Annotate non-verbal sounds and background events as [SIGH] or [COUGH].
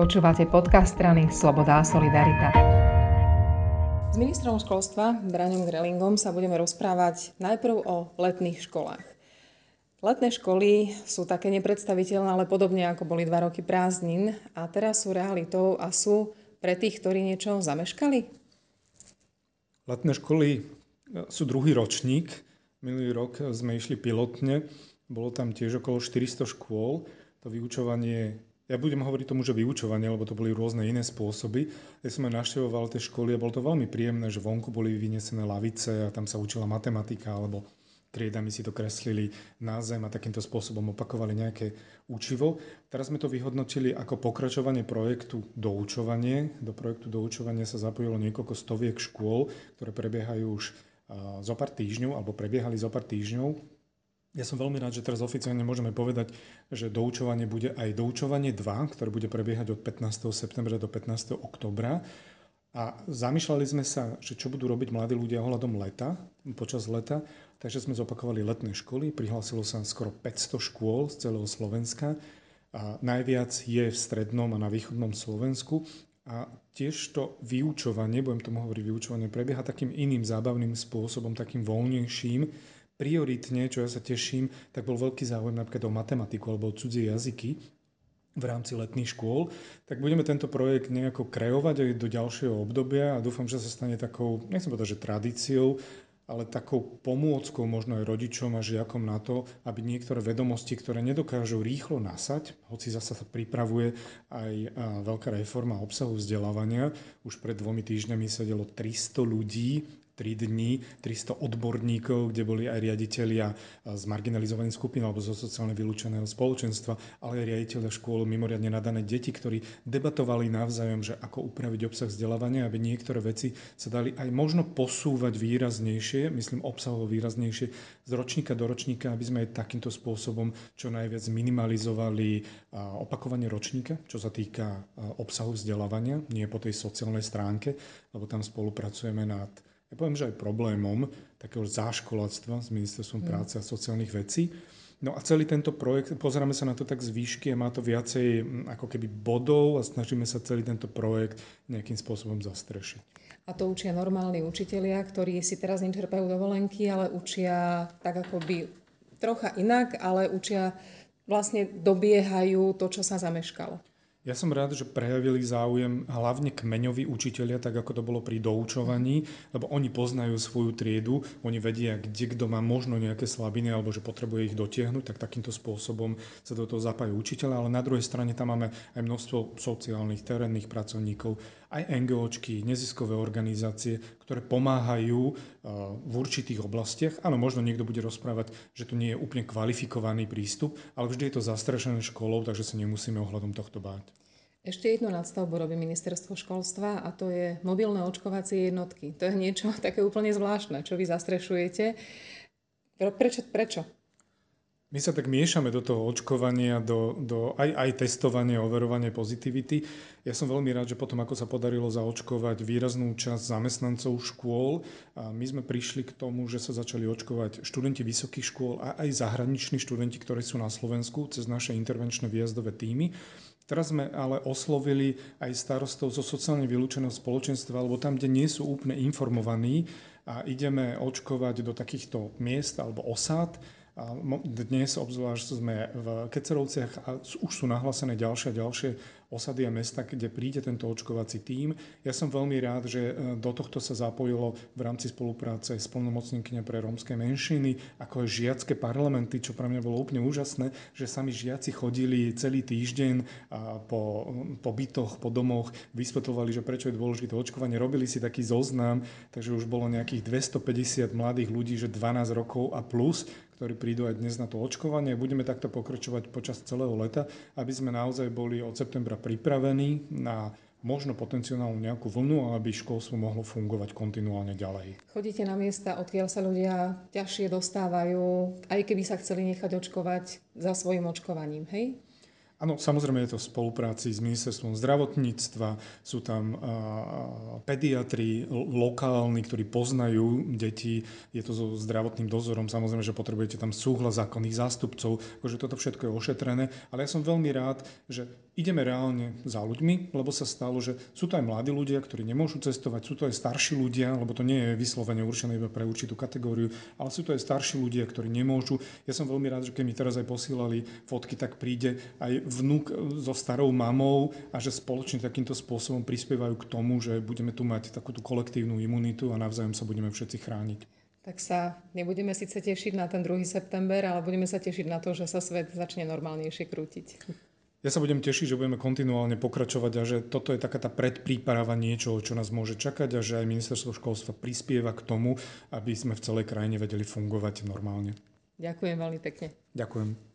Počúvate podcast strany Sloboda a Solidarita. S ministrom školstva Braňom Grelingom sa budeme rozprávať najprv o letných školách. Letné školy sú také nepredstaviteľné, ale podobne ako boli dva roky prázdnin a teraz sú realitou a sú pre tých, ktorí niečo zameškali? Letné školy sú druhý ročník. Minulý rok sme išli pilotne. Bolo tam tiež okolo 400 škôl. To vyučovanie ja budem hovoriť tomu, že vyučovanie, lebo to boli rôzne iné spôsoby. Ja som aj navštevoval tie školy a bolo to veľmi príjemné, že vonku boli vynesené lavice a tam sa učila matematika alebo triedami si to kreslili na zem a takýmto spôsobom opakovali nejaké učivo. Teraz sme to vyhodnotili ako pokračovanie projektu doučovanie. Do projektu doučovania sa zapojilo niekoľko stoviek škôl, ktoré prebiehajú už zo pár týždňov alebo prebiehali zo pár týždňov ja som veľmi rád, že teraz oficiálne môžeme povedať, že doučovanie bude aj doučovanie 2, ktoré bude prebiehať od 15. septembra do 15. oktobra. A zamýšľali sme sa, že čo budú robiť mladí ľudia ohľadom leta, počas leta, takže sme zopakovali letné školy, prihlásilo sa skoro 500 škôl z celého Slovenska. A najviac je v strednom a na východnom Slovensku. A tiež to vyučovanie, budem tomu hovoriť vyučovanie, prebieha takým iným zábavným spôsobom, takým voľnejším, prioritne, čo ja sa teším, tak bol veľký záujem napríklad o matematiku alebo o cudzie jazyky v rámci letných škôl, tak budeme tento projekt nejako kreovať aj do ďalšieho obdobia a dúfam, že sa stane takou, nechcem povedať, že tradíciou, ale takou pomôckou možno aj rodičom a žiakom na to, aby niektoré vedomosti, ktoré nedokážu rýchlo nasať, hoci zasa sa pripravuje aj veľká reforma obsahu vzdelávania. Už pred dvomi týždňami sedelo 300 ľudí 3 dní 300 odborníkov, kde boli aj riaditeľia z marginalizovaných skupín alebo zo sociálne vylúčeného spoločenstva, ale aj riaditeľia škôl, mimoriadne nadané deti, ktorí debatovali navzájom, že ako upraviť obsah vzdelávania, aby niektoré veci sa dali aj možno posúvať výraznejšie, myslím obsahovo výraznejšie, z ročníka do ročníka, aby sme aj takýmto spôsobom čo najviac minimalizovali opakovanie ročníka, čo sa týka obsahu vzdelávania, nie po tej sociálnej stránke, lebo tam spolupracujeme nad ja poviem, že aj problémom takého záškolactva s Ministerstvom mm. práce a sociálnych vecí. No a celý tento projekt, pozeráme sa na to tak z výšky a má to viacej ako keby bodov a snažíme sa celý tento projekt nejakým spôsobom zastrešiť. A to učia normálni učitelia, ktorí si teraz nečerpajú dovolenky, ale učia tak ako by trocha inak, ale učia vlastne dobiehajú to, čo sa zameškalo. Ja som rád, že prejavili záujem hlavne kmeňoví učitelia, tak ako to bolo pri doučovaní, lebo oni poznajú svoju triedu, oni vedia, kde kto má možno nejaké slabiny alebo že potrebuje ich dotiahnuť, tak takýmto spôsobom sa do toho zapájajú učiteľa, ale na druhej strane tam máme aj množstvo sociálnych, terénnych pracovníkov, aj NGOčky, neziskové organizácie, ktoré pomáhajú uh, v určitých oblastiach. Áno, možno niekto bude rozprávať, že to nie je úplne kvalifikovaný prístup, ale vždy je to zastrešené školou, takže sa nemusíme ohľadom tohto báť. Ešte jednu nadstavbu robí ministerstvo školstva a to je mobilné očkovacie jednotky. To je niečo [LAUGHS] také úplne zvláštne, čo vy zastrešujete. Prečo? prečo? My sa tak miešame do toho očkovania, do, do aj, aj testovania, overovania pozitivity. Ja som veľmi rád, že potom, ako sa podarilo zaočkovať výraznú časť zamestnancov škôl, a my sme prišli k tomu, že sa začali očkovať študenti vysokých škôl a aj zahraniční študenti, ktorí sú na Slovensku cez naše intervenčné výjazdové týmy. Teraz sme ale oslovili aj starostov zo sociálne vylúčeného spoločenstva, alebo tam, kde nie sú úplne informovaní a ideme očkovať do takýchto miest alebo osád. Dnes obzvlášť sme v Kecerovciach a už sú nahlásené ďalšie a ďalšie osady a mesta, kde príde tento očkovací tím. Ja som veľmi rád, že e, do tohto sa zapojilo v rámci spolupráce s plnomocníkňa pre rómske menšiny, ako aj žiacké parlamenty, čo pre mňa bolo úplne úžasné, že sami žiaci chodili celý týždeň po, po bytoch, po domoch, vysvetľovali, že prečo je dôležité očkovanie, robili si taký zoznam, takže už bolo nejakých 250 mladých ľudí, že 12 rokov a plus, ktorí prídu aj dnes na to očkovanie. Budeme takto pokračovať počas celého leta, aby sme naozaj boli od septembra pripravení na možno potenciálnu nejakú vlnu, aby školstvo mohlo fungovať kontinuálne ďalej. Chodíte na miesta, odkiaľ sa ľudia ťažšie dostávajú, aj keby sa chceli nechať očkovať za svojim očkovaním, hej? Áno, samozrejme je to v spolupráci s ministerstvom zdravotníctva, sú tam pediatri lokálni, ktorí poznajú deti, je to so zdravotným dozorom, samozrejme, že potrebujete tam súhlas zákonných zástupcov, akože toto všetko je ošetrené, ale ja som veľmi rád, že ideme reálne za ľuďmi, lebo sa stalo, že sú to aj mladí ľudia, ktorí nemôžu cestovať, sú to aj starší ľudia, lebo to nie je vyslovene určené iba pre určitú kategóriu, ale sú to aj starší ľudia, ktorí nemôžu. Ja som veľmi rád, že keď mi teraz aj posielali fotky, tak príde aj vnúk so starou mamou a že spoločne takýmto spôsobom prispievajú k tomu, že budeme tu mať takúto kolektívnu imunitu a navzájom sa budeme všetci chrániť tak sa nebudeme síce tešiť na ten 2. september, ale budeme sa tešiť na to, že sa svet začne normálnejšie krútiť. Ja sa budem tešiť, že budeme kontinuálne pokračovať a že toto je taká tá predpríprava niečoho, čo nás môže čakať a že aj ministerstvo školstva prispieva k tomu, aby sme v celej krajine vedeli fungovať normálne. Ďakujem veľmi pekne. Ďakujem.